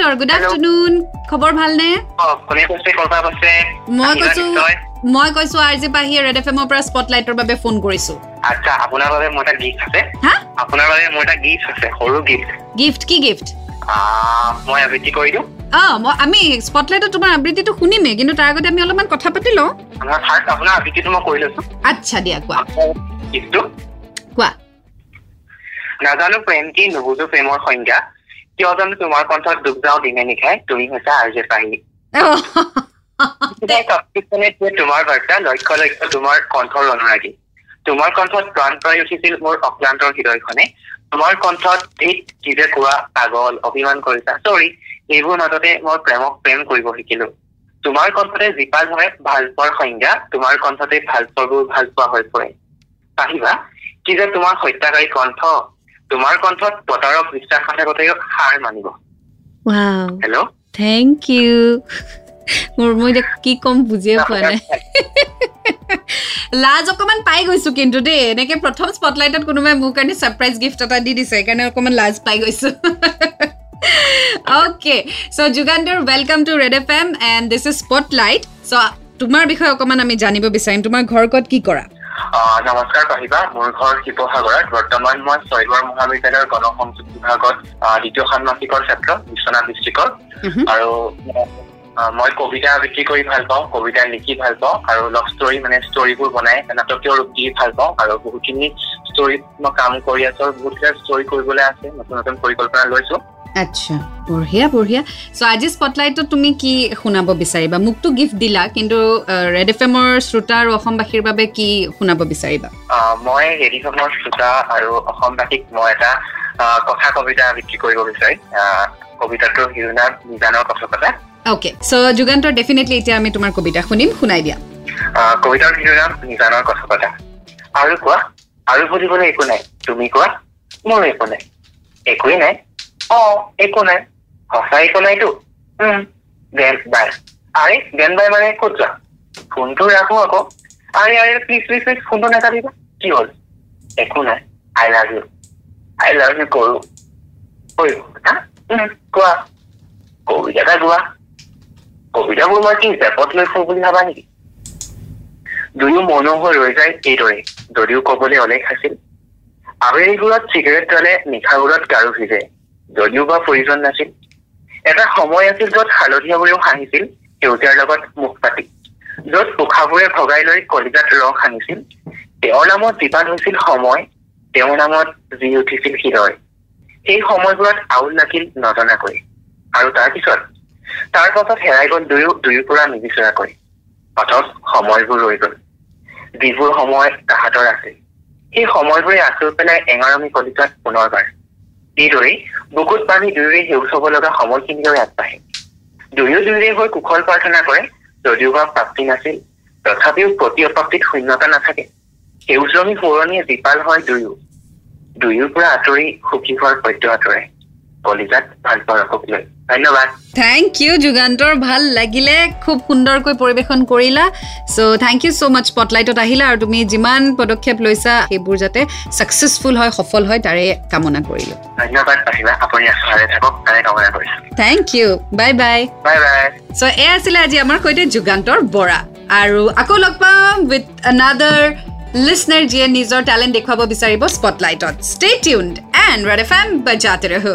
যুগান্তৰ good afternoon খবৰ ভালনে? মই কৈছো মই কৈছো আৰ জি পাহিয়ে ৰেড এফ এমৰ পৰা স্পটলাইটৰ বাবে ফোন কৰিছো। আচ্ছা আপোনাৰ বাবে মোৰ এটা গিফ্ট আছে। হা? আপোনাৰ বাবে মোৰ এটা গিফ্ট আছে সৰু গিফ্ট গিফ্ট কি গিফ্ট মই আবৃত্তি কৰি দিওঁ। অঁ মই আমি স্পটলাইটত তোমাৰ আবৃত্তিটো শুনিমেই কিন্তু তাৰ আগতে আমি অলপমান কথা পাতি লওঁ। আপোনাৰ আবৃত্তিটো মই কৰি লৈছো। আচ্ছা দিয়া কোৱা। গিফ্টটো কোৱা। নাজানো প্ৰেম কি নুবুজো প্ৰেমৰ সংজ্ঞা। কিয় জানো তোমাৰ কণ্ঠত ডুব যাওঁ দিনে নিশাই তুমি হৈছা আৰ জে পাহি তোমাৰ বাৰ্তা লক্ষ্য লক্ষ্য তোমাৰ কণ্ঠৰ অনুৰাগী তোমাৰ কণ্ঠত প্ৰাণ পাই উঠিছিল মোৰ অক্লান্তৰ হৃদয়খনে তোমাৰ কণ্ঠত ঠিক কি যে কোৱা পাগল অভিমান কৰিছা চৰি এইবোৰ মাজতে মই প্ৰেমক প্ৰেম কৰিব শিকিলো তোমাৰ কণ্ঠতে জীপাল হয় ভাল পোৱাৰ সংজ্ঞা তোমাৰ কণ্ঠতে ভাল পোৱাবোৰ ভাল পোৱা হৈ পৰে আহিবা কি যে তোমাৰ হত্যাকাৰী কণ্ঠ তোমাৰ কণ্ঠত বতৰক বিশ্বাসঘাতকতাইও হাৰ মানিব। হেল্ল' থেংক ইউ মোৰ মই এতিয়া কি ক'ম বুজিয়ে পোৱা নাই। লাজ অকমান পাই গৈছো কিন্তু দেই। এনেকে প্ৰথম স্পটলাইটত কোনোবাই মোৰ কাৰণে ছাৰপ্ৰাইজ গিফ্ট এটা দি দিছে সেইকাৰণে অকমান লাজ পাই গৈছো। Okay so' Jugantor welcome to Red F M and this is Spotlight show' তোমাৰ বিষয়ে অকমান আমি জানিব বিচাৰিম। তোমাৰ ঘৰ ক'ত কি কৰা? নমস্কাৰ কহিবা। মোৰ ঘৰ শিৱসাগৰত। বৰ্তমান মই ছয়গড় মহাবিদ্যালয়ৰ গণসংযোগ বিভাগত দ্বিতীয় ষান্মাসিকৰ ছাত্ৰ বিশ্বনাথ ডিষ্ট্ৰিক্টৰ আৰু মই কবিতা আবৃত্তি কৰি ভাল পাওঁ কবিতা লিখি ভাল পাওঁ আৰু লভ ষ্টৰী মানে ষ্টৰীবোৰ বনাই নাটকীয় ৰূপ দি ভাল পাওঁ আৰু বহুতখিনি ষ্টৰীত মই কাম কৰি আছো আৰু বহুতকেইটা ষ্টৰী কৰিবলৈ আছে নতুন নতুন পৰিকল্পনা লৈছো। আচ্ছা বঢ়িয়া বঢ়িয়া। চ' আজি স্পটলাইটত তুমি কি শুনাব বিচাৰিবা? মোকতো গিফ্ট দিলা কিন্তু ৰেড এফ এমৰ শ্ৰোতা আৰু অসমবাসীৰ বাবে কি শুনাব বিচাৰিবা? মই ৰেড এফ এমৰ শ্ৰোতা আৰু অসমবাসীক মই এটা কথা কবিতা আবৃত্তি কৰিব বিচাৰিম। কবিতাটোৰ শিৰোনাম নিজানৰ কথা কথা অ'কে চ' যুগান্তৰ ডেফিনেটলি এতিয়া আমি তোমাৰ কবিতা শুনিম শুনাই দিয়া। কবিতাৰ শিৰোনাম নিজানৰ কথা কথা আৰু কোৱা? আৰু বুজিবলৈ একো নাই। তুমি কোৱা? মোৰ একো নাই। একোৱেই নাই। অ একো নাই। সঁচা একো নাইতো দেন বাই আৰে দেন বাই মানে ক'ত যোৱা? ফোনটো ৰাখো আকৌ। আৰে আৰে প্লিজ প্লিজ প্লিজ ফোনটো নাকাটিবা। কি হ'ল? একো নাই। I love you I love you কৰো। কোৱা? কবিতা এটা গোৱা কবিতাবোৰ মই কি জেপত লৈ ফুৰো বুলি ভাবা নেকি? দুয়ো মনোহৰ ৰৈ যায় এইদৰে। যদিও কবলৈ অলেখ আছিল। আবেলিবোৰত চিগাৰেট জ্বলে নিশাবোৰত গাৰু ভিজে। যদিও বা প্ৰয়োজন নাছিল। এটা সময় আছিল য'ত হালধীয়াবোৰেও হাঁহিছিল সেউজীয়াৰ লগত মুখ পাতি। য'ত উশাবোৰে ভগাই লৈ কলিজাত ৰং সানিছিল তেওঁৰ নামত জীপান হৈছিল সময় তেওঁৰ নামত জি উঠিছিল হৃদয়। সেই সময়বোৰত আউল লাগিল নজনাকৈ। আৰু তাৰপিছত তাৰ পাছত হেৰাই গ'ল দুয়ো দুয়ো পৰা নিবিচৰাকৈ। অথচ সময়বোৰ ৰৈ গ'ল। যিবোৰ সময় তাহাঁতৰ আছিল। সেই সময়বোৰে আঁচুৰ পেলাই এঙাৰমী কলিজাত পুনৰবাৰ এইদৰেই বুকুত পানী দুয়োৰে সেউজ হব লগা সময়খিনিলৈ আগবাঢ়ে। দুয়ো দুয়োৰে হৈ কুশল প্ৰাৰ্থনা কৰে যদিও বা প্ৰাপ্তি নাছিল তথাপিও প্ৰতি অপ্ৰাপ্তিত শূন্যতা নাথাকে। সেউজৰমী সোঁৱৰণীয়ে জীপাল হয় দুয়ো। দুয়োৰ পৰা আঁতৰি সুখী হোৱাৰ সত্য আঁতৰে। কলিজাত ধন্যবাদ। Thank you Jugantor. ভাল লাগিলে। খুব সুন্দৰকৈ পৰিৱেশন কৰিলা। চ' থেংক ইউ চ' মাছ স্পটলাইটত আহিলা আৰু তুমি যিমান পদক্ষেপ লৈছা সেইবোৰ যাতে ছাকচেছফুল হয় সফল হয় তাৰে কামনা কৰিলো। থেংক ইউ বাই বাই চ' এয়া আছিলে আজি আমাৰ সৈতে যুগান্তৰ বৰা। আৰু আকৌ লগ পাম উইথ আনাডাৰ লিচনাৰ যিয়ে নিজৰ টেলেণ্ট দেখুৱাব বিচাৰিব স্পটলাইটত stay tuned and Red F M বজাতে ৰহো।